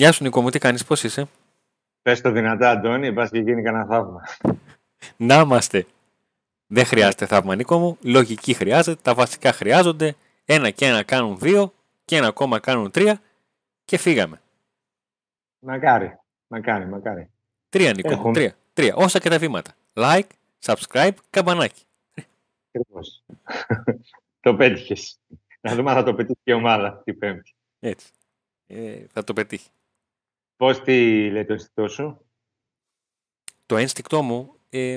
Να είμαστε. Γεια σου Νικό μου, τι κάνεις, πώς είσαι; Πες το δυνατά Αντώνη, πας και γίνει κανένα θαύμα. Να είμαστε. Δεν χρειάζεται θαύμα Νικό μου, λογική χρειάζεται, τα βασικά χρειάζονται, ένα και ένα κάνουν δύο και ένα ακόμα κάνουν τρία και φύγαμε. Μακάρι, μακάρι, μακάρι. Τρία Νικό μου, τρία, τρία, όσα και τα βήματα. Like, subscribe, καμπανάκι. Ακριβώς. το πέτυχες. Να δούμε αν θα το πετύχει και η ομάδα την Πέμπτη. Έτσι. Ε, θα το πετύχει. Πώς τι λέει το αισθητό σου; Το ένστικτό μου, ε,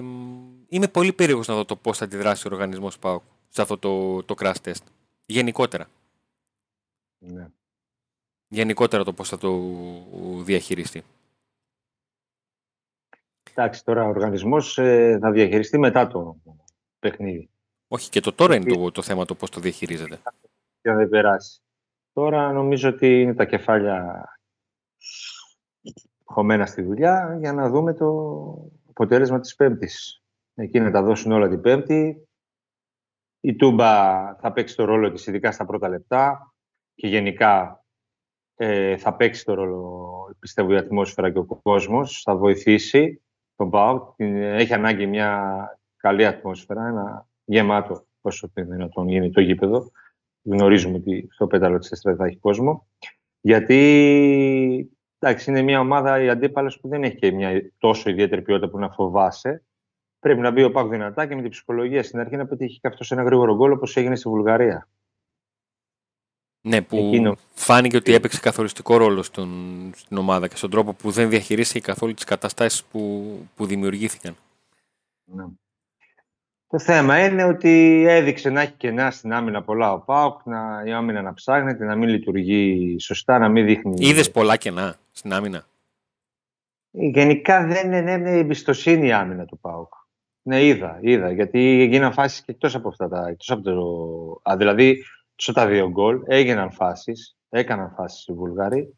είμαι πολύ περίεργος να δω το πώς θα αντιδράσει ο οργανισμός ΠΑΟΚ σε αυτό το, το crash test. Γενικότερα. Ναι. Γενικότερα το πώς θα το διαχειριστεί. Εντάξει, τώρα ο οργανισμός ε, θα διαχειριστεί μετά το παιχνίδι. Όχι, και το τώρα είναι το, το θέμα το πώς το διαχειρίζεται. Και να δεν περάσει. Τώρα νομίζω ότι είναι τα κεφάλια χωμένα στη δουλειά για να δούμε το αποτέλεσμα της Πέμπτης. Εκεί να τα δώσουν όλα την Πέμπτη. Η Τούμπα θα παίξει το ρόλο της, ειδικά στα πρώτα λεπτά και γενικά ε, θα παίξει το ρόλο, πιστεύω, η ατμόσφαιρα και ο κόσμος. Θα βοηθήσει τον ΠΑΟΚ. Έχει ανάγκη μια καλή ατμόσφαιρα, ένα γεμάτο όσο δυνατόν γίνει το γήπεδο. Γνωρίζουμε ότι στο πέταλο της Εστράδας θα έχει κόσμο. Γιατί εντάξει, είναι μια ομάδα η αντίπαλος που δεν έχει και μια τόσο ιδιαίτερη ποιότητα που να φοβάσαι. Πρέπει να μπει ο Πάκ δυνατά και με την ψυχολογία στην αρχή να πετύχει και αυτός ένα γρήγορο γκολ όπως έγινε στη Βουλγαρία. Ναι, που Εκείνο... φάνηκε ότι έπαιξε καθοριστικό ρόλο στον, στην ομάδα και στον τρόπο που δεν διαχειρίστηκε καθόλου τις καταστάσεις που, που δημιουργήθηκαν. Ναι. Το θέμα είναι ότι έδειξε να έχει κενά στην άμυνα πολλά ο Πάοκ, να, η άμυνα να ψάχνεται, να μην λειτουργεί σωστά, να μην δείχνει. Είδες πολλά κενά στην άμυνα; Γενικά δεν είναι η εμπιστοσύνη η άμυνα του Πάοκ. Ναι, είδα, είδα. Γιατί έγιναν φάσεις και εκτός από αυτά τα. Εκτός από το, α, δηλαδή, σε τα δύο γκολ έγιναν φάσεις, έκαναν φάσεις οι Βουλγαροί,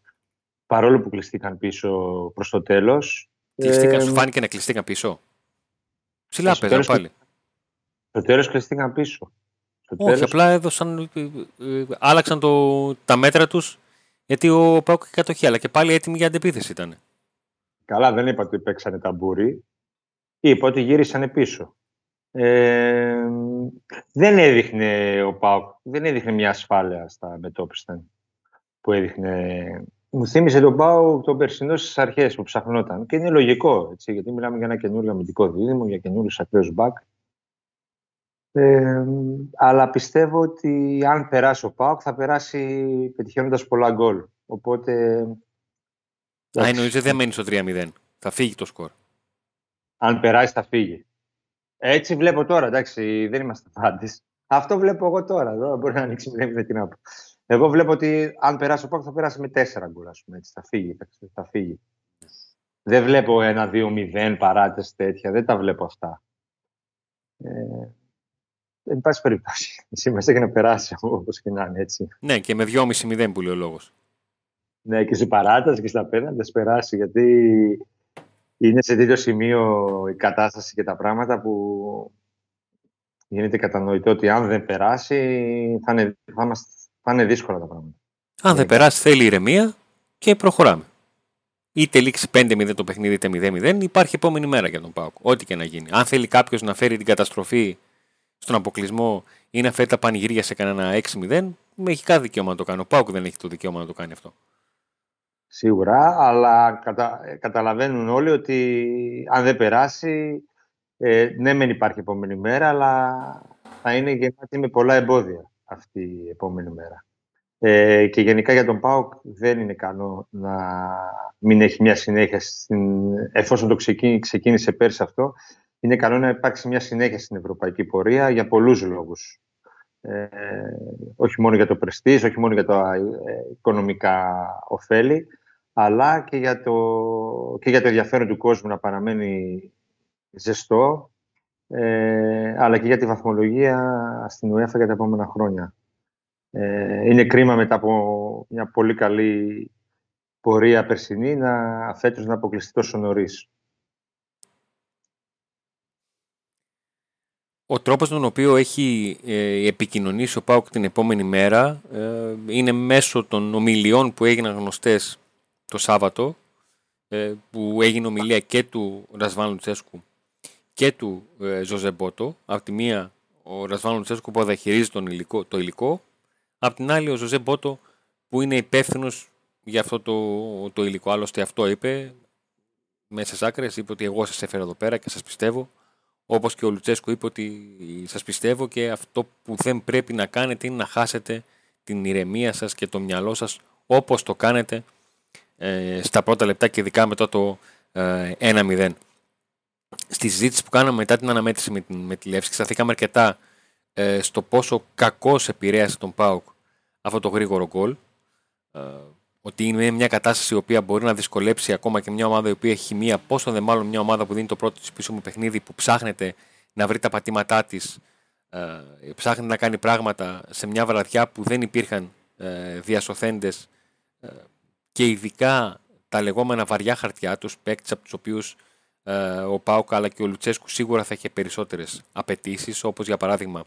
παρόλο που κλειστήκαν πίσω προς το τέλος. Κλειστήκαν, ε, σου φάνηκε να κλειστήκαν πίσω; Ψηλά παίζαν πάλι. Στο τέλος κλειστήκαν πίσω. Στο Όχι, τέλος... απλά έδωσαν, ε, ε, άλλαξαν το, τα μέτρα τους γιατί ο Πάουκ είχε κατοχή, αλλά και πάλι έτοιμοι για αντεπίθεση ήταν. Καλά, δεν είπα ότι παίξανε ταμπούρι. Είπα ότι γύρισαν πίσω. Ε, δεν έδειχνε ο Πάουκ, δεν έδειχνε μια ασφάλεια στα μετώπιστα που έδειχνε. Μου θύμισε τον Πάουκ τον περσινό στις αρχές που ψαχνόταν. Και είναι λογικό, έτσι, γιατί μιλάμε για ένα καινούριο αμυντικό δίδυμο, για καινούριους ακραίους μπακ. Ε, αλλά πιστεύω ότι αν περάσει ο ΠΑΟΚ θα περάσει πετυχαίνοντας πολλά γκολ. Οπότε... Α, εννοείς δεν μένει στο 3-0. Θα φύγει το σκορ. Αν περάσει θα φύγει. Έτσι βλέπω τώρα, εντάξει, δεν είμαστε πάντες. Αυτό βλέπω εγώ τώρα. Εδώ μπορεί να ανοίξει με την άπο. Εγώ βλέπω ότι αν περάσει ο ΠΑΟΚ θα περάσει με 4 γκολ, ας πούμε. Έτσι, θα φύγει. Θα φύγει. Δεν βλέπω ένα 2-0 παράτες τέτοια. Δεν τα βλέπω αυτά. Ε, Εν πάση περιπτώσει. Σήμερα έχει να περάσει όπως και να είναι έτσι. Ναι, και με 2,5-0 που λέει ο λόγος. Ναι, και στην παράταση και στα πέναντα περάσει. Γιατί είναι σε τέτοιο σημείο η κατάσταση και τα πράγματα που γίνεται κατανοητό ότι αν δεν περάσει θα είναι, θα μας, θα είναι δύσκολα τα πράγματα. Αν δεν περάσει θέλει ηρεμία και προχωράμε. Είτε λήξει 5-0 το παιχνίδι είτε 0-0 υπάρχει επόμενη μέρα για τον Πάοκ. Ό,τι και να γίνει. Αν θέλει κάποιος να φέρει την καταστροφή στον αποκλεισμό ή να φέρει τα πανηγύρια σε κανένα 6-0, με έχει κάθε δικαίωμα να το κάνει. Ο Πάουκ δεν έχει το δικαίωμα να το κάνει αυτό. Σίγουρα, αλλά κατα... καταλαβαίνουν όλοι ότι αν δεν περάσει, ε, ναι μεν υπάρχει επόμενη μέρα, αλλά θα είναι γεμάτη με πολλά εμπόδια αυτή η επόμενη μέρα. Ε, και γενικά για τον ΠΑΟΚ δεν είναι καλό να μην έχει μια συνέχεια, στην... εφόσον το ξεκίνησε πέρσι αυτό, είναι καλό να υπάρξει μια συνέχεια στην ευρωπαϊκή πορεία για πολλούς λόγους. Ε, όχι μόνο για το πρεστής, όχι μόνο για τα ε, οικονομικά ωφέλη, αλλά και για, το, και για το ενδιαφέρον του κόσμου να παραμένει ζεστό, ε, αλλά και για τη βαθμολογία στην UEFA για τα επόμενα χρόνια. Ε, είναι κρίμα μετά από μια πολύ καλή πορεία περσινή να φέτος να αποκλειστεί τόσο νωρίς. Ο τρόπος τον οποίο έχει ε, επικοινωνήσει ο Πάουκ την επόμενη μέρα ε, είναι μέσω των ομιλιών που έγιναν γνωστές το Σάββατο ε, που έγινε ομιλία και του Ρασβάν Λουτσέσκου και του ε, Ζωζεμπότο. Από τη μία ο Ρασβάν Λουτσέσκου που διαχειρίζει τον υλικό, το υλικό, από την άλλη ο Ζωζεμπότο που είναι υπεύθυνος για αυτό το, το υλικό. Άλλωστε αυτό είπε μέσα στι άκρες, είπε ότι εγώ σας έφερα εδώ πέρα και σας πιστεύω. Όπως και ο Λουτσέσκου είπε ότι σας πιστεύω και αυτό που δεν πρέπει να κάνετε είναι να χάσετε την ηρεμία σας και το μυαλό σας όπως το κάνετε ε, στα πρώτα λεπτά και ειδικά μετά το ε, 1-0. Στη συζήτηση που κάναμε μετά την αναμέτρηση με, την, με τη Λεύση, σταθήκαμε αρκετά ε, στο πόσο κακός επηρέασε τον Πάουκ αυτό το γρήγορο γκολ. Ε, ότι είναι μια κατάσταση η οποία μπορεί να δυσκολέψει ακόμα και μια ομάδα η οποία έχει μία, πόσο δε μάλλον μια ομάδα που δίνει το πρώτο της πίσω μου παιχνίδι, που ψάχνεται να βρει τα πατήματά της, ε, ψάχνεται να κάνει πράγματα σε μια βραδιά που δεν υπήρχαν ε, διασωθέντες ε, και ειδικά τα λεγόμενα βαριά χαρτιά τους, παίκτες από τους οποίους ε, ο Πάουκ αλλά και ο Λουτσέσκου σίγουρα θα είχε περισσότερες απαιτήσεις, όπως για παράδειγμα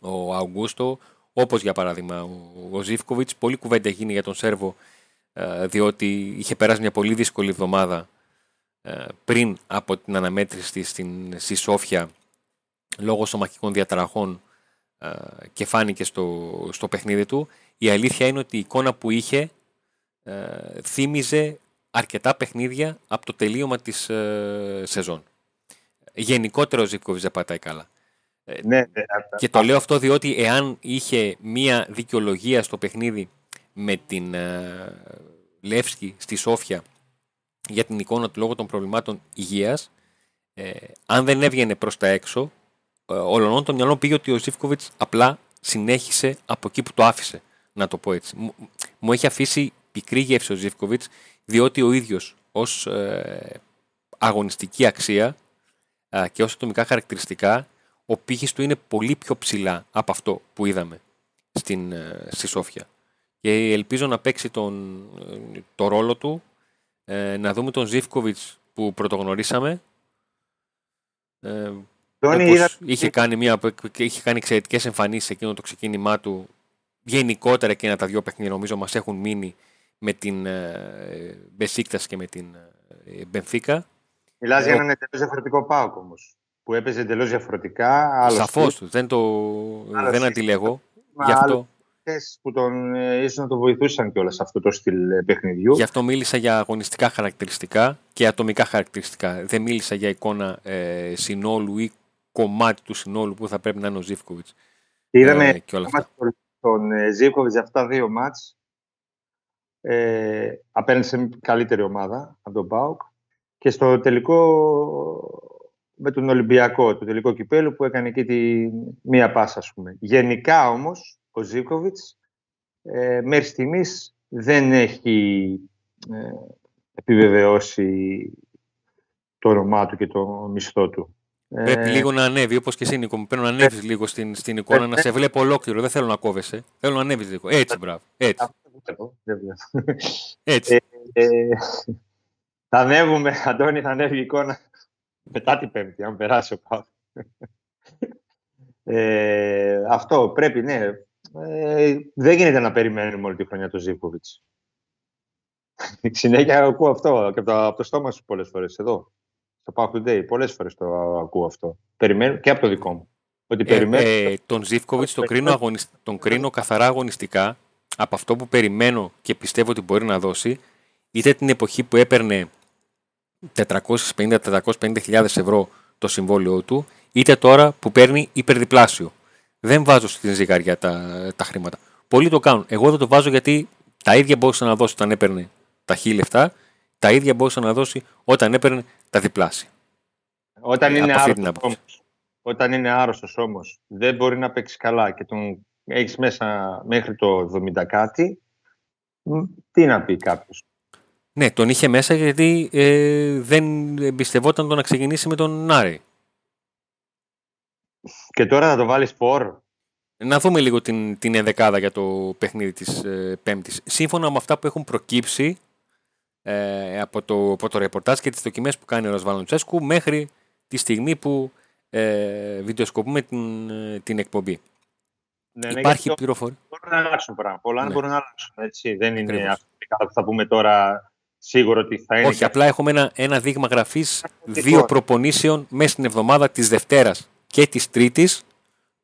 ο Αουγκούστο, όπως για παράδειγμα ο, ο Πολύ κουβέντα γίνει για τον Σέρβο ε, διότι είχε περάσει μια πολύ δύσκολη εβδομάδα ε, πριν από την αναμέτρηση της στην, στη Σόφια λόγω σωματικών διαταραχών ε, και φάνηκε στο, στο παιχνίδι του. Η αλήθεια είναι ότι η εικόνα που είχε θύμιζε αρκετά παιχνίδια από το τελείωμα της σεζόν. Γενικότερα ο Ζήφκοβιτς δεν πατάει καλά. Ε, ναι, ναι, και το λέω αυτό διότι εάν είχε μία δικαιολογία στο παιχνίδι με την ε, Λεύσκη στη Σόφια για την εικόνα του λόγω των προβλημάτων υγείας, ε, αν δεν έβγαινε προς τα έξω, ε, όλων το μυαλό πήγε ότι ο Ζήφκοβιτς απλά συνέχισε από εκεί που το άφησε, να το πω έτσι. Μου, μου έχει αφήσει πικρή γεύση ο Ζήφκοβιτς, διότι ο ίδιος ως ε, αγωνιστική αξία και ως ατομικά χαρακτηριστικά ο πύχης του είναι πολύ πιο ψηλά από αυτό που είδαμε στην, ε, στη Σόφια. Και ελπίζω να παίξει τον, ε, το ρόλο του, ε, να δούμε τον Ζήφκοβιτς που πρωτογνωρίσαμε. Ε, είχε, κάνει μια, είχε κάνει εξαιρετικές εμφανίσεις εκείνο το ξεκίνημά του. Γενικότερα και ένα τα δυο παιχνίδια νομίζω μας έχουν μείνει με την ε, Μπεσίκτας και με την ε, Μπενφίκα. Μιλάς για έναν εντελώς διαφορετικό πάοκ όμως που έπαιζε εντελώς διαφορετικά. Σαφώς. Δεν, το... δεν αντιλέγω. Γι' αυτό. που τον, ε, ίσως να το βοηθούσαν κιόλας σε αυτό το στυλ ε, παιχνιδιού. Γι' αυτό μίλησα για αγωνιστικά χαρακτηριστικά και ατομικά χαρακτηριστικά. Δεν μίλησα για εικόνα ε, συνόλου ή κομμάτι του συνόλου που θα πρέπει να είναι ο Ζήφκοβιτς. Είδαμε ε, και όλα αυτά. τον ε, Ζήφκοβιτς για αυτά τα δύο μάτς ε, απέναντι σε καλύτερη ομάδα από τον Πάουκ και στο τελικό με τον Ολυμπιακό, το τελικό κυπέλο που έκανε εκεί τη μία πάσα, ας πούμε. Γενικά όμως, ο Ζίκοβιτς ε, μέχρι στιγμής δεν έχει ε, επιβεβαιώσει το όνομά του και το μισθό του. Πρέπει ε, λίγο να ανέβει, όπως και εσύ Νίκο μου. Πρέπει να ανέβεις ε, λίγο στην, στην εικόνα, ε, να σε βλέπω ολόκληρο. Δεν θέλω να κόβεσαι. Θέλω να ανέβεις λίγο. Έτσι, μπράβο. Έτσι. Έτσι. θα ανέβουμε, Αντώνη, θα ανέβει η εικόνα μετά την Πέμπτη, αν περάσει ο Πάου. ε, αυτό πρέπει, ναι. Ε, δεν γίνεται να περιμένουμε όλη τη χρονιά το Ζήπκοβιτς. Συνέχεια ακούω αυτό και από το, από το στόμα σου πολλές φορές εδώ. Στο Path Today, πολλές φορές το ακούω αυτό. Περιμένω και από το δικό μου. Ότι ε, περιμένω... ε, τον Ζήφκοβιτς τον κρίνω, τον κρίνω καθαρά αγωνιστικά από αυτό που περιμένω και πιστεύω ότι μπορεί να δώσει είτε την εποχή που έπαιρνε 450-450 ευρώ το συμβόλαιο του, είτε τώρα που παίρνει υπερδιπλάσιο. Δεν βάζω στην ζυγαριά τα, τα χρήματα. Πολλοί το κάνουν. Εγώ δεν το βάζω γιατί τα ίδια μπορούσε να δώσει όταν έπαιρνε τα χίλια λεφτά, τα ίδια μπορούσε να δώσει όταν έπαιρνε τα διπλάσια. Όταν ε, είναι, άρρωστος, όμως, όταν είναι άρρωστος όμως, δεν μπορεί να παίξει καλά και τον έχεις μέσα μέχρι το 70 κάτι, τι να πει κάποιος. Ναι, τον είχε μέσα γιατί ε, δεν εμπιστευόταν το να ξεκινήσει με τον Νάρη. Και τώρα θα το βάλεις σπορ. Να δούμε λίγο την, την ενδεκάδα για το παιχνίδι της ε, Πέμπτης. Σύμφωνα με αυτά που έχουν προκύψει ε, από, το, από το ρεπορτάζ και τις δοκιμές που κάνει ο Ρασβάλλον Τσέσκου μέχρι τη στιγμή που ε, βιντεοσκοπούμε την, ε, την εκπομπή. Ναι, ναι, Υπάρχει γιατί πληροφορία. Μπορούν να αλλάξουν πράγματα. Πολλά Ναι. μπορούν να αλλάξουν. Έτσι. Δεν είναι Ακριβώς. αυτό που θα πούμε τώρα σίγουρο ότι θα είναι. Όχι, απλά έχουμε ένα, ένα δείγμα γραφής Πραγματικό. δύο προπονήσεων μέσα στην εβδομάδα της Δευτέρας και της Τρίτης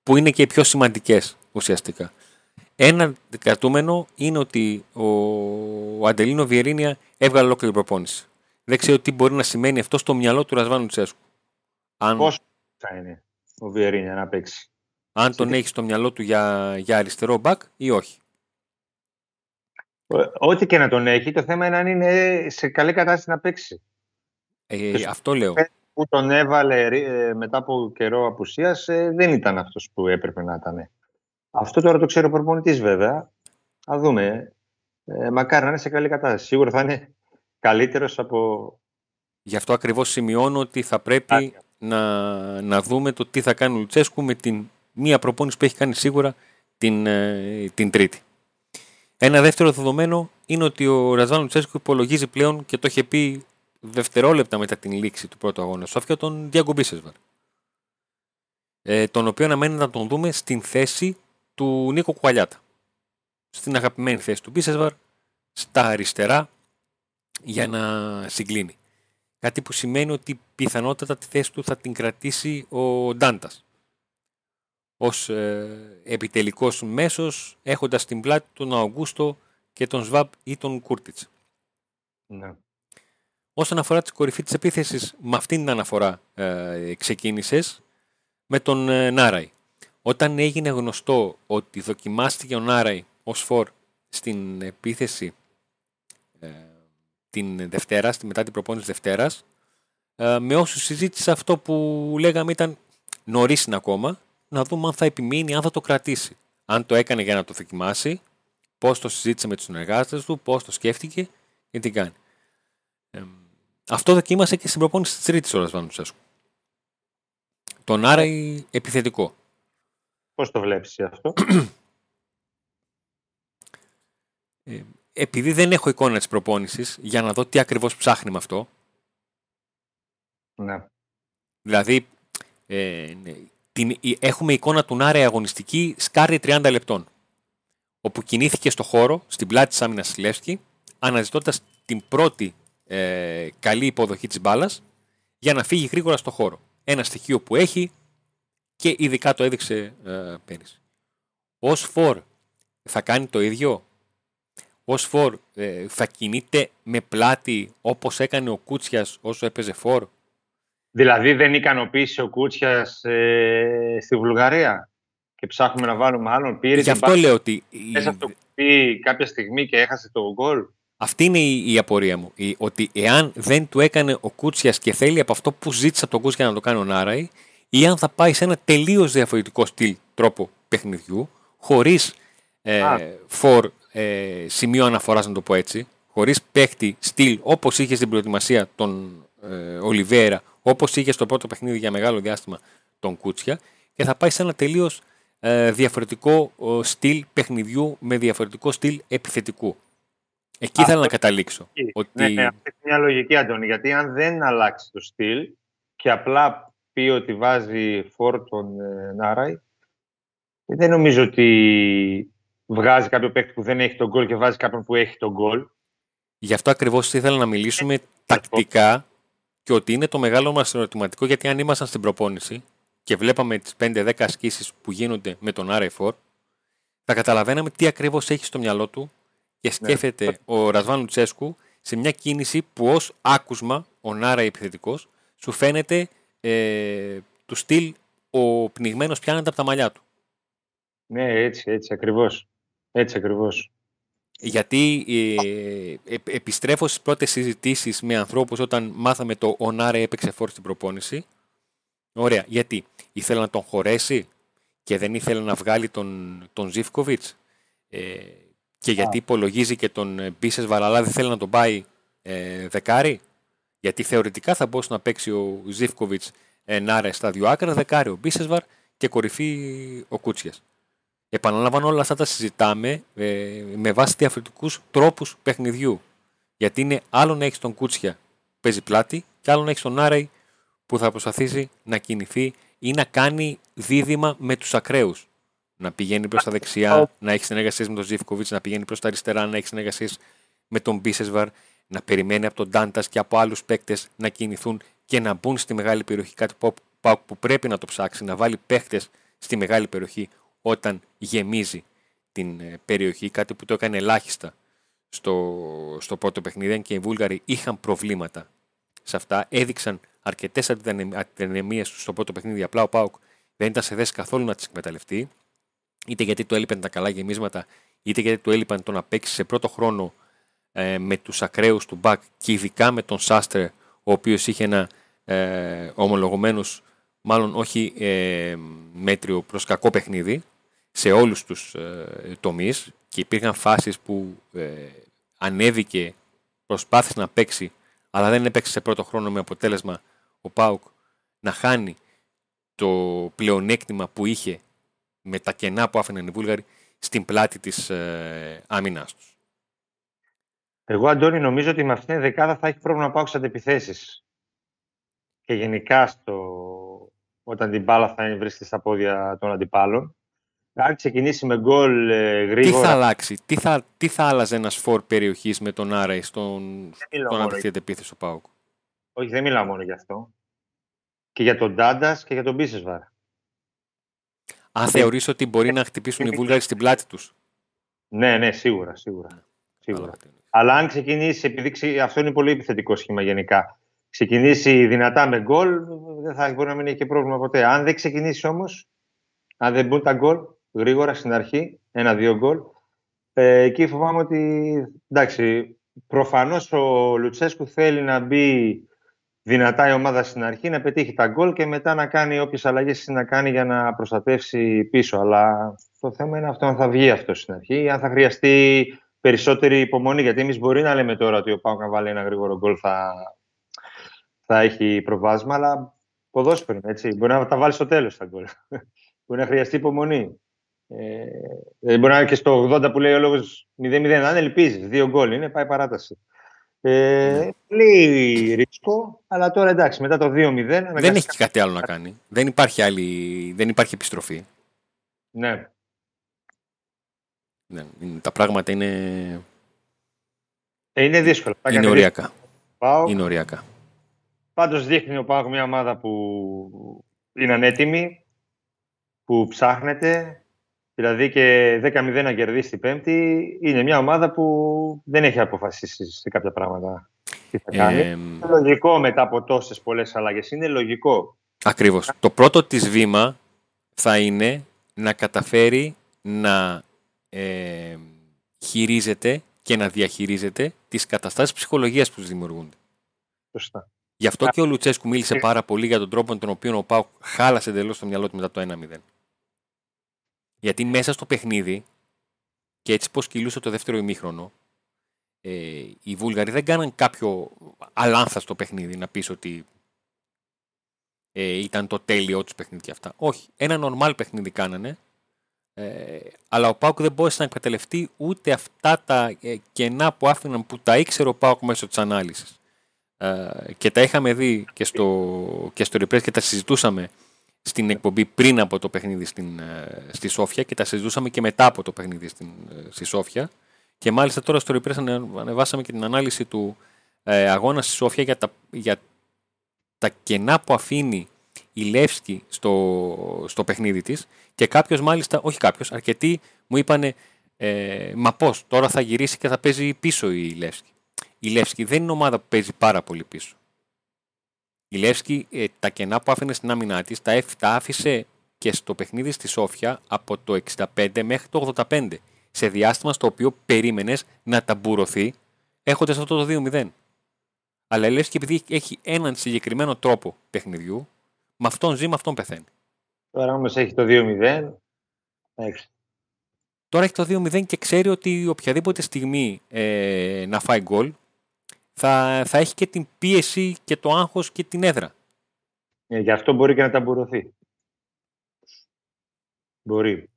που είναι και οι πιο σημαντικές ουσιαστικά. Ένα κρατούμενο είναι ότι ο, ο Αντελίνο Βιερίνια έβγαλε ολόκληρη προπόνηση. Δεν ξέρω τι μπορεί να σημαίνει αυτό στο μυαλό του Ρασβάνου Τσέσκου. Αν, Πόσο θα είναι ο Βιερίνια να παίξει; αν τον έχει στο μυαλό του για, για αριστερό μπακ ή όχι; Ε, Ό,τι και να τον έχει, το θέμα είναι αν είναι σε καλή κατάσταση να παίξει. Ε, Και- αυτό λέω. Που τον έβαλε ε, μετά από καιρό απουσίας ε, δεν ήταν αυτός που έπρεπε να ήταν. Αυτό τώρα το ξέρει ο προπονητής βέβαια. Θα δούμε. Ε, μακάρι να είναι σε καλή κατάσταση. Σίγουρα θα είναι καλύτερος από... Γι' αυτό ακριβώς σημειώνω ότι θα πρέπει Άδεια. να, να δούμε το τι θα κάνει ο Λουτσέσκου με την μία προπόνηση που έχει κάνει σίγουρα την, ε, την Τρίτη. Ένα δεύτερο δεδομένο είναι ότι ο Ραζάν Λουτσέσκου υπολογίζει πλέον και το είχε πει δευτερόλεπτα μετά την λήξη του πρώτου αγώνα Σόφια τον Διάγκο Μπίσεσβαρ. Ε, τον οποίο αναμένει να τον δούμε στην θέση του Νίκο Κουαλιάτα. Στην αγαπημένη θέση του Μπίσεσβαρ, στα αριστερά, για να συγκλίνει. Κάτι που σημαίνει ότι πιθανότατα τη θέση του θα την κρατήσει ο Ντάντας. Ως ε, επιτελικός μέσος, έχοντας στην πλάτη τον Αουγκούστο και τον Σβάμπ ή τον Κούρτιτς. Ναι. Όσον αφορά τη κορυφή της επίθεσης, με αυτήν την αναφορά ε, ξεκίνησες με τον ε, Νάραη. Όταν έγινε γνωστό ότι δοκιμάστηκε ο Νάραη ως φορ στην επίθεση ε, την Δευτέρα, στη- μετά την προπόνηση Δευτέρας, ε, με όσους συζήτησα αυτό που λέγαμε ήταν νωρίς είναι ακόμα, να δούμε αν θα επιμείνει, αν θα το κρατήσει. Αν το έκανε για να το δοκιμάσει, πώς το συζήτησε με τους συνεργάτες του, πώς το σκέφτηκε και τι κάνει. Ε, αυτό δοκίμασε και στην προπόνηση της Τρίτης ώρας Βάνου Τσέσκου. Τον Άρη επιθετικό. Πώς το βλέπεις εσύ αυτό; Ε, επειδή δεν έχω εικόνα της προπόνησης, για να δω τι ακριβώς ψάχνει με αυτό, ναι. Δηλαδή, ε, ναι, την, η- έχουμε εικόνα του Νάρε αγωνιστική σκάρι 30 λεπτών. Όπου κινήθηκε στο χώρο, στην πλάτη της άμυνας της Λεύσκη, αναζητώντας την πρώτη ε, καλή υποδοχή της μπάλας για να φύγει γρήγορα στο χώρο. Ένα στοιχείο που έχει και ειδικά το έδειξε ε, πέρυσι. Ως φορ θα κάνει το ίδιο; Ως φορ ε, θα κινείται με πλάτη όπως έκανε ο Κούτσιας όσο έπαιζε φορ; Δηλαδή δεν ικανοποίησε ο Κούτσιας ε, στη Βουλγαρία; Και ψάχνουμε να βάλουμε άλλον. Πήρε Γι' την αυτό μπάλα λέω ότι η- μέσα από το κουτί κάποια στιγμή και έχασε το γκολ. αυτή είναι η, η απορία μου. Η- ότι εάν δεν του έκανε ο Κούτσιας και θέλει από αυτό που ζήτησε από τον Κούτσια να το κάνει ο Νάραη, ή αν θα πάει σε ένα τελείως διαφορετικό στυλ τρόπο παιχνιδιού, χωρίς ε, Α. for ε, σημείο αναφοράς να το πω έτσι, χωρίς παίχτη στυλ όπως είχε στην προετοιμασία τον ε, Ολιβέρα, όπως είχε στο πρώτο παιχνίδι για μεγάλο διάστημα τον Κούτσια και θα πάει σε ένα τελείως ε, διαφορετικό ε, στυλ παιχνιδιού με διαφορετικό στυλ επιθετικού. Εκεί Αυτό ήθελα να καταλήξω. Ότι... Ναι, ναι, αυτή είναι μια λογική, Αντώνη. Γιατί αν δεν αλλάξει το στυλ και απλά πει ότι βάζει φόρ τον ε, Νάραη, δεν νομίζω ότι βγάζει κάποιο παίκτη που δεν έχει τον γκολ και βάζει κάποιον που έχει τον γκολ. Γι' αυτό ακριβώς ήθελα να μιλήσουμε τακτικά και ότι είναι το μεγάλο μας ερωτηματικό γιατί αν ήμασταν στην προπόνηση και βλέπαμε τις 5-10 ασκήσεις που γίνονται με τον RF4 θα καταλαβαίναμε τι ακριβώς έχει στο μυαλό του και σκέφτεται ο Ρασβάν Λουτσέσκου σε μια κίνηση που ως άκουσμα ο Νάρα επιθετικός σου φαίνεται ε, του στυλ ο πνιγμένος πιάνεται από τα μαλλιά του. Ναι, έτσι, έτσι ακριβώς. Έτσι ακριβώς. Γιατί ε, ε, επιστρέφω στις πρώτες συζητήσεις με ανθρώπους όταν μάθαμε το ο Νάρε έπαιξε φόρ στην προπόνηση. Ωραία. Γιατί; Ήθελε να τον χωρέσει και δεν ήθελε να βγάλει τον, τον Ζιφκοβιτς ε, και γιατί υπολογίζει και τον ε, Μπίσες Βαραλά δεν θέλει να τον πάει ε, δεκάρι; Γιατί θεωρητικά θα μπορούσε να παίξει ο Ζιφκοβιτς ε, Νάρε στα δύο άκρα, δεκάρι ο Μπίσεσβαρ και κορυφή ο Κούτσιας. Επαναλαμβάνω όλα αυτά τα συζητάμε ε, με βάση διαφορετικούς τρόπους παιχνιδιού. Γιατί είναι άλλο να έχεις τον Κούτσια που παίζει πλάτη και άλλο να έχεις τον Άρεϊ που θα προσπαθήσει να κινηθεί ή να κάνει δίδυμα με τους ακραίους. Να πηγαίνει προς τα δεξιά, να έχει συνεργασίες με τον Ζήφκοβιτς, να πηγαίνει προς τα αριστερά, να έχει συνεργασίες με τον Μπίσεσβαρ, να περιμένει από τον Ντάντας και από άλλους παίκτες να κινηθούν και να μπουν στη μεγάλη περιοχή. Κάτι που, που πρέπει να το ψάξει, να βάλει παίκτες στη μεγάλη περιοχή όταν γεμίζει την ε, περιοχή, κάτι που το έκανε ελάχιστα στο, στο πρώτο παιχνίδι, και οι Βούλγαροι είχαν προβλήματα σε αυτά, έδειξαν αρκετές αντιδυναμίε στο πρώτο παιχνίδι. Απλά ο Πάουκ δεν ήταν σε θέση καθόλου να τις εκμεταλλευτεί, είτε γιατί του έλειπαν τα καλά γεμίσματα, είτε γιατί του έλειπαν το να παίξει σε πρώτο χρόνο ε, με τους ακραίους του Μπακ και ειδικά με τον Σάστρε, ο οποίος είχε ένα ε, ομολογωμένο, μάλλον όχι ε, μέτριο προς κακό παιχνίδι σε όλους τους ε, τομείς και υπήρχαν φάσεις που ε, ανέβηκε, προσπάθησε να παίξει, αλλά δεν έπαιξε σε πρώτο χρόνο με αποτέλεσμα ο Πάουκ να χάνει το πλεονέκτημα που είχε με τα κενά που άφηναν οι Βούλγαροι στην πλάτη της ε, άμυνάς τους. Εγώ, Αντώνη, νομίζω ότι με αυτήν την δεκάδα θα έχει πρόβλημα να πάω σε αντεπιθέσεις. Και γενικά στο... όταν την μπάλα θα βρίσκεται στα πόδια των αντιπάλων αν ξεκινήσει με γκολ ε, γρήγορα. Τι θα αλλάξει, τι θα, τι θα άλλαζε ένας φορ περιοχής με τον Άρεϊ στον, στον αντιθέτει επίθεση ο Πάουκ. Όχι, δεν μιλάω μόνο γι' αυτό. Και για τον Ντάντας και για τον Μπίσεσβαρ. Αν θεωρείς ότι μπορεί να χτυπήσουν οι Βούλγαροι στην πλάτη τους; Ναι, ναι, σίγουρα. σίγουρα. σίγουρα. Αλλά αν ξεκινήσει, επειδή αυτό είναι πολύ επιθετικό σχήμα γενικά, ξεκινήσει δυνατά με γκολ, δεν θα μπορεί να μην έχει και πρόβλημα ποτέ. Αν δεν ξεκινήσει όμως, αν δεν μπουν τα γκολ, γρήγορα στην αρχή, ένα-δύο γκολ. Ε, εκεί φοβάμαι ότι, εντάξει, προφανώς ο Λουτσέσκου θέλει να μπει δυνατά η ομάδα στην αρχή, να πετύχει τα γκολ και μετά να κάνει όποιες αλλαγές να κάνει για να προστατεύσει πίσω. Αλλά το θέμα είναι αυτό αν θα βγει αυτό στην αρχή ή αν θα χρειαστεί περισσότερη υπομονή. Γιατί εμείς μπορεί να λέμε τώρα ότι ο Πάο να βάλει ένα γρήγορο γκολ θα, θα έχει προβάσμα, αλλά ποδόσφαιρο, έτσι. Μπορεί να τα βάλει στο τέλος τα γκολ. μπορεί να χρειαστεί υπομονή. Ε, ε, μπορεί να είναι και στο 80 που λέει ο λόγος 0-0. Αν ελπίζεις, δύο γκολ είναι, πάει παράταση. Ε, ναι. Πολύ ρίσκο, αλλά τώρα εντάξει, μετά το 2-0. Δεν έχει κάτι άλλο να κάνει. Δεν υπάρχει, άλλη, δεν υπάρχει επιστροφή. Ναι. ναι. Τα πράγματα είναι. Ε, είναι δύσκολα. Είναι οριακά. Πάω. Είναι οριακά. Πάντως δείχνει ο Πάο μια ομάδα που είναι ανέτοιμη, που ψάχνεται, δηλαδή και 10-0 να κερδίσει την Πέμπτη, είναι μια ομάδα που δεν έχει αποφασίσει σε κάποια πράγματα τι θα κάνει. Ε, είναι λογικό μετά από τόσες πολλές αλλαγές. Είναι λογικό. Ακριβώς. Το πρώτο της βήμα θα είναι να καταφέρει να ε, χειρίζεται και να διαχειρίζεται τις καταστάσεις ψυχολογίας που τους δημιουργούνται. Σωστά. Γι' αυτό και ο Λουτσέσκου μίλησε πάρα πολύ για τον τρόπο με τον οποίο ο Πάου χάλασε εντελώς το μυαλό του μετά το 1-0. Γιατί μέσα στο παιχνίδι, και έτσι πως κυλούσε το δεύτερο ημίχρονο, ε, οι Βούλγαροι δεν κάναν κάποιο αλάνθαστο παιχνίδι να πεις ότι ε, ήταν το τέλειο τους παιχνίδι και αυτά. Όχι, ένα νορμάλ παιχνίδι κάνανε, ε, αλλά ο Πάουκ δεν μπόρεσε να εκμεταλλευτεί ούτε αυτά τα ε, κενά που άφηναν που τα ήξερε ο Πάουκ μέσω της ανάλυσης. Ε, και τα είχαμε δει και στο, και στο και τα συζητούσαμε στην εκπομπή πριν από το παιχνίδι στην, ε, στη Σόφια και τα συζητούσαμε και μετά από το παιχνίδι στην, ε, στη Σόφια. Και μάλιστα τώρα στο Repress ανεβάσαμε και την ανάλυση του ε, αγώνα στη Σόφια για τα, για τα κενά που αφήνει η Λεύσκη στο, στο παιχνίδι της και κάποιος μάλιστα, όχι κάποιος, αρκετοί μου είπανε ε, μα πώς, τώρα θα γυρίσει και θα παίζει πίσω η Λεύσκη. Η Λεύσκη δεν είναι ομάδα που παίζει πάρα πολύ πίσω. Η Λεύσκη ε, τα κενά που άφηνε στην άμυνά της τα, τα άφησε και στο παιχνίδι στη Σόφια από το 65 μέχρι το 85. Σε διάστημα στο οποίο περίμενες να ταμπουρωθεί έχοντας αυτό το 2-0. Αλλά η Λεύσκη επειδή έχει έναν συγκεκριμένο τρόπο παιχνιδιού, με αυτόν ζει, με αυτόν πεθαίνει. Τώρα όμως έχει το 2-0. Τώρα έχει το 2-0 και ξέρει ότι οποιαδήποτε στιγμή ε, να φάει γκολ θα, θα έχει και την πίεση και το άγχος και την έδρα. Ε, γι' αυτό μπορεί και να ταμπουρωθεί. Μπορεί.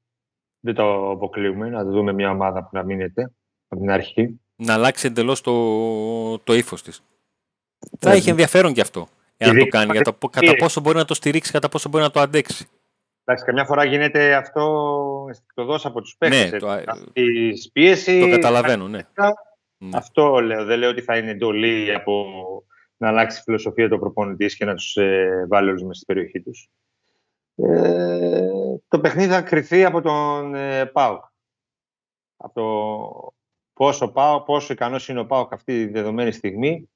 Δεν το αποκλείουμε, να δούμε μια ομάδα που να μείνεται από την αρχή. Να αλλάξει εντελώς το, το ύφος της. Θα έχει ενδιαφέρον και αυτό. εάν το κάνει, για το, κατά πόσο μπορεί να το στηρίξει, κατά πόσο μπορεί να το αντέξει. Εντάξει, καμιά φορά γίνεται αυτό αισθητοδός από τους παίκτες. Ναι, το, η πίεση... το καταλαβαίνω, ναι. Ναι. Αυτό λέω. Δεν λέω ότι θα είναι εντολή από να αλλάξει η φιλοσοφία του προπονητής και να τους ε, βάλει όλους μέσα στην περιοχή τους. Ε, το παιχνίδι θα κρυθεί από τον ε, ΠΑΟΚ. Από το πόσο, πάω, πόσο ικανός είναι ο ΠΑΟΚ αυτή τη δεδομένη στιγμή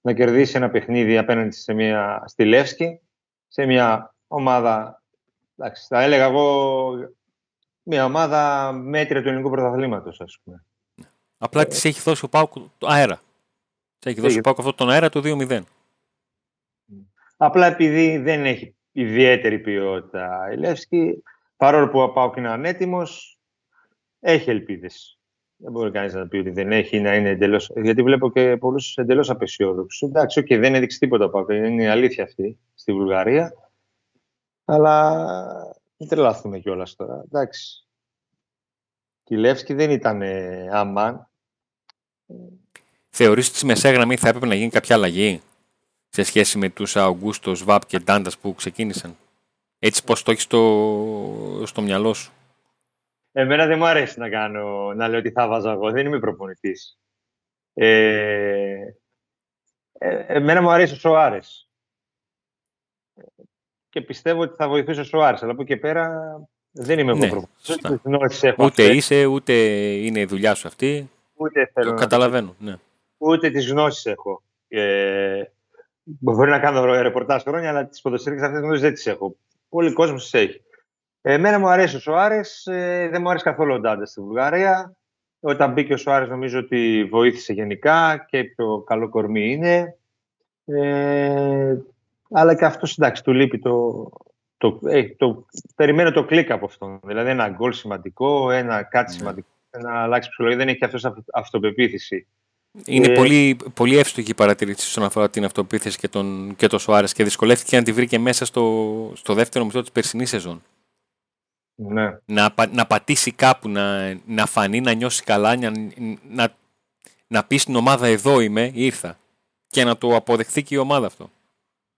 να κερδίσει ένα παιχνίδι απέναντι σε μια, στη Λεύσκη, σε μια ομάδα, εντάξει, θα έλεγα εγώ, μια ομάδα μέτρια του ελληνικού πρωταθλήματος, ας πούμε. Απλά ε, της έχει δώσει ο ΠΑΟΚ αέρα. Της έχει δώσει ο ΠΑΟΚ αυτό τον αέρα του 2-0. Απλά επειδή δεν έχει ιδιαίτερη ποιότητα η Λεύσκη, παρόλο που ο ΠΑΟΚ είναι ανέτοιμος, έχει ελπίδες. Δεν μπορεί κανείς να πει ότι δεν έχει να είναι εντελώς. Γιατί βλέπω και πολλούς εντελώς απεσιόδοξους. Εντάξει, okay, δεν έδειξε τίποτα από Είναι η αλήθεια αυτή στη Βουλγαρία. Αλλά μην τρελαθούμε κιόλας τώρα. Εντάξει. Και η Λεύσκη δεν ήταν ε, αμάν. Θεωρείς ότι στη μεσαία γραμμή θα έπρεπε να γίνει κάποια αλλαγή σε σχέση με τους Αουγκούστο, Βαπ και Ντάντας που ξεκίνησαν; Έτσι πώς το έχεις στο, στο μυαλό σου; Εμένα δεν μου αρέσει να, κάνω, να λέω ότι θα βάζω εγώ. Δεν είμαι προπονητής. Ε, ε, εμένα μου αρέσει ο Σοάρες. Και πιστεύω ότι θα βοηθήσει ο Σοάρες. Αλλά από εκεί πέρα δεν είμαι ναι, εγώ προπονητής. Ούτε είσαι, ούτε είναι η δουλειά σου αυτή. Ούτε θέλω Το καταλαβαίνω, ναι. Ούτε τις γνώσεις έχω. Ε, μπορεί να κάνω ρεπορτάζ χρόνια, αλλά τις ποδοσφαιρικές αυτές γνώσεις δεν τις έχω. Πολλοί κόσμος τις έχει. Εμένα μου αρέσει ο Σοάρες, ε, δεν μου αρέσει καθόλου ο Ντάντα στη Βουλγαρία. Όταν μπήκε ο Σοάρες νομίζω ότι βοήθησε γενικά και το καλό κορμί είναι. Ε, αλλά και αυτός εντάξει, του λείπει το, το, ε, το, περιμένω το κλικ από αυτόν. Δηλαδή ένα γκολ σημαντικό, ένα κάτι ναι. σημαντικό, να αλλάξει ψυχολογία. Δεν έχει αυτός αυτοπεποίθηση. Είναι ε, πολύ, πολύ εύστοχη η παρατηρήση όσον αφορά την αυτοπεποίθηση και τον, και το Σοάρες και δυσκολεύτηκε να τη βρει και μέσα στο, στο δεύτερο μισό της περσινής σεζόν. Ναι. Να, να πατήσει κάπου, να, να φανεί, να νιώσει καλά, να, να, να πει στην ομάδα εδώ είμαι, ήρθα. Και να το αποδεχθεί και η ομάδα αυτό.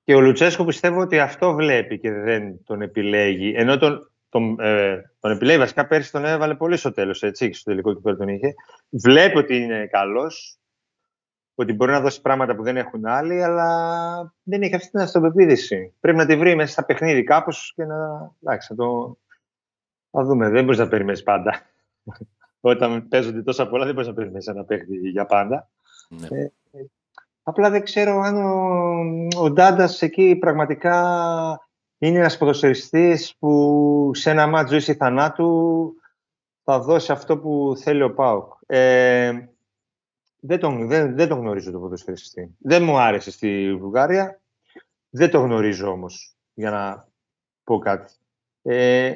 Και ο Λουτσέσκο πιστεύω ότι αυτό βλέπει και δεν τον επιλέγει. Ενώ τον, τον, ε, τον επιλέγει, βασικά πέρσι τον έβαλε πολύ στο τέλος, έτσι, στο τελικό και τον είχε. Βλέπει ότι είναι καλός, ότι μπορεί να δώσει πράγματα που δεν έχουν άλλοι, αλλά δεν έχει αυτή την αυτοπεποίθηση. Πρέπει να τη βρει μέσα στα παιχνίδι κάπως και να, εντάξει, να το, θα δούμε. Δεν μπορείς να περιμένεις πάντα. Όταν παίζονται τόσα πολλά, δεν μπορείς να περιμένεις ένα παίχτη για πάντα. Ναι. Ε, απλά δεν ξέρω αν ο, ο Ντάντας εκεί πραγματικά είναι ένας ποδοσφαιριστής που σε ένα μάτζο ή θανάτου θα δώσει αυτό που θέλει ο Πάουκ. Ε, δεν, τον, δεν, δεν τον γνωρίζω τον ποδοσφαιριστή. Δεν μου άρεσε στη Βουλγαρία. Δεν το γνωρίζω όμως, για να πω κάτι. Ε,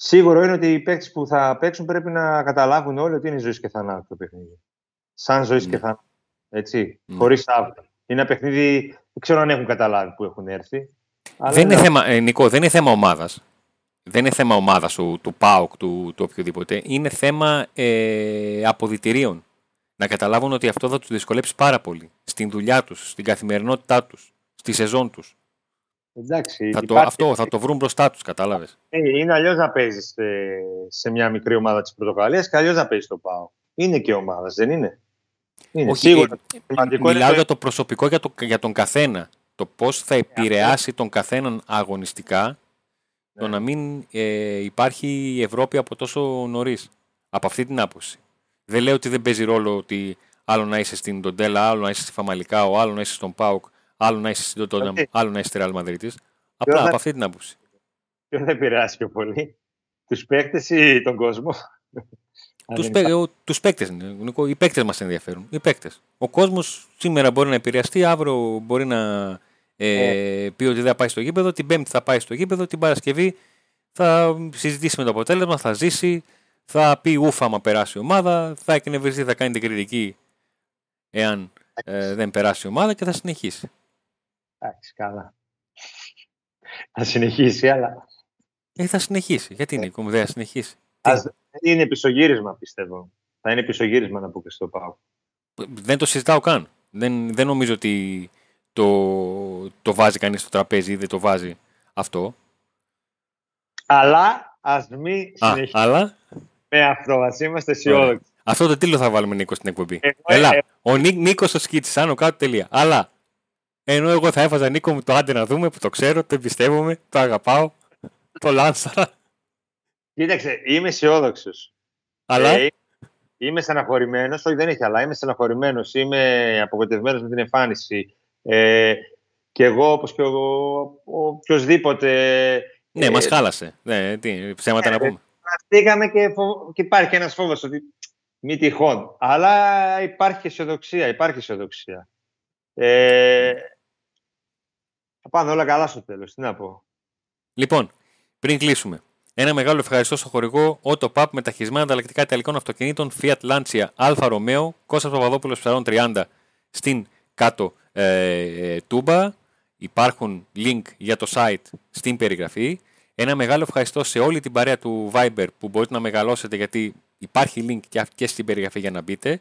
Σίγουρο είναι ότι οι παίκτες που θα παίξουν πρέπει να καταλάβουν όλοι ότι είναι ζωής και θανάτου το παιχνίδι. Σαν ζωής και ναι. θανάτου. Έτσι. Mm. Χωρίς αύριο. Είναι ένα παιχνίδι, δεν ξέρω αν έχουν καταλάβει που έχουν έρθει. Δεν είναι, θέμα, ε, Νικό, δεν είναι θέμα ομάδας. Δεν είναι θέμα ομάδας του, του ΠΑΟΚ, του, του οποιοδήποτε. Είναι θέμα ε, αποδητηρίων. Να καταλάβουν ότι αυτό θα τους δυσκολέψει πάρα πολύ στην δουλειά τους, στην καθημερινότητά τους, στη σεζόν τους. Εντάξει, θα το, Αυτό θα το βρουν μπροστά τους, κατάλαβες. Ε, είναι αλλιώς να παίζεις σε, σε, μια μικρή ομάδα της Πορτογαλίας και αλλιώς να παίζεις το ΠΑΟ. Είναι και ομάδας, δεν είναι; είναι. Όχι, σίγουρα. Ε, μιλάω για το προσωπικό για, το, για τον καθένα. Το πώς θα ε, επηρεάσει τον καθέναν αγωνιστικά το ναι. να μην ε, υπάρχει η Ευρώπη από τόσο νωρίς. Από αυτή την άποψη. Δεν λέω ότι δεν παίζει ρόλο ότι άλλο να είσαι στην Τοντέλα, άλλο να είσαι στη Φαμαλικά, άλλο να είσαι στον Πάουκ Άλλο να είσαι στην Τότονα, άλλο να είσαι στη Ρεάλ Μαδρίτης. Απλά από αυτή την άποψη. Ποιος θα επηρεάσει πιο πολύ, τους παίκτες ή τον κόσμο; Τους παίκτες, οι παίκτες μας ενδιαφέρουν. Οι παίκτες. Ο κόσμος σήμερα μπορεί να επηρεαστεί, αύριο μπορεί να ε, ε. πει ότι δεν θα πάει στο γήπεδο, την Πέμπτη θα πάει στο γήπεδο, την Παρασκευή θα συζητήσει με το αποτέλεσμα, θα ζήσει, θα πει ούφα άμα περάσει η ομάδα, θα εκνευριστεί, θα κάνει την κριτική εάν ε, δεν περάσει η ομάδα και θα συνεχίσει. Εντάξει, καλά. Θα συνεχίσει, αλλά... Ε, θα συνεχίσει. Γιατί είναι η δεν θα συνεχίσει; Ας... Είναι πισωγύρισμα, πιστεύω. Θα είναι πισωγύρισμα να πω και στο πάω. Δεν το συζητάω καν. Δεν, δεν νομίζω ότι το, το βάζει κανείς στο τραπέζι ή δεν το βάζει αυτό. Αλλά ας μην συνεχίσουμε αλλά... με αυτό. Ας είμαστε αισιόδοξοι. Αυτό το τίτλο θα βάλουμε Νίκος στην εκπομπή. Εγώ, Έλα, ε, ο Νί, Νίκος ο Σκίτσης, άνω κάτω τελεία. Αλλά, ενώ εγώ θα έβαζα Νίκο μου το άντε να δούμε, που το ξέρω, το εμπιστεύομαι, το αγαπάω, το λάνσαρα. Κοίταξε, είμαι αισιόδοξος. Αλλά, Ε, είμαι στεναχωρημένος, όχι δεν έχει αλλά, είμαι στεναχωρημένος, είμαι απογοητευμένος με την εμφάνιση. Ε, και εγώ, όπως και ο, ο οποιοδήποτε. ναι, ε, μας χάλασε. Ναι, τι, ψέματα να πούμε. Κουραστήκαμε και, φο- και υπάρχει ένας φόβος ότι μη τυχόν. Αλλά υπάρχει αισιοδοξία, υπάρχει αισιοδοξία. Ε, θα πάνε όλα καλά στο τέλος. Τι να πω. Λοιπόν, πριν κλείσουμε. Ένα μεγάλο ευχαριστώ στο χορηγό Auto Pub με ταχυσμένα ανταλλακτικά ιταλικών αυτοκινήτων Fiat Lancia Alfa Romeo Κώστας Παπαδόπουλος Ψαρών 30 στην κάτω ε, ε, τούμπα. Υπάρχουν link για το site στην περιγραφή. Ένα μεγάλο ευχαριστώ σε όλη την παρέα του Viber που μπορείτε να μεγαλώσετε γιατί υπάρχει link και, και στην περιγραφή για να μπείτε.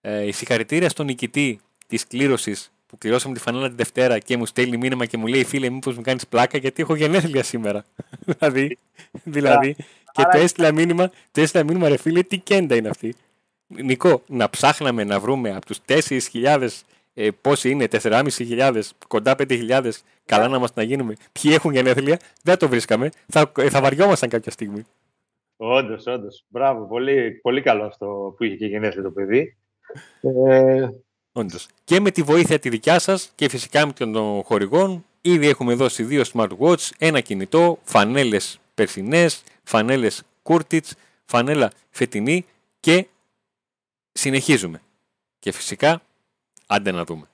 Ε, συγχαρητήρια στον νικητή της κλήρωσης που κληρώσαμε τη φανέλα τη Δευτέρα και μου στέλνει μήνυμα και μου λέει φίλε μήπως μου κάνεις πλάκα γιατί έχω γενέθλια σήμερα. δηλαδή, δηλαδή και το έστειλα μήνυμα, το έστειλα μήνυμα ρε φίλε τι κέντα είναι αυτή. Νικό, να ψάχναμε να βρούμε από τους 4.000 ε, πόσοι είναι, 4.500, κοντά 5.000, καλά να μας να γίνουμε, ποιοι έχουν γενέθλια, δεν το βρίσκαμε, θα, ε, θα βαριόμασταν κάποια στιγμή. Όντως, όντως. Μπράβο. Πολύ, πολύ καλό αυτό που είχε και γενέθλια το παιδί. Ε, Όντως. Και με τη βοήθεια τη δικιά σας και φυσικά με των χορηγών, ήδη έχουμε δώσει δύο smartwatch, ένα κινητό, φανέλες περσινές, φανέλες κούρτιτς, φανέλα φετινή και συνεχίζουμε. Και φυσικά, άντε να δούμε.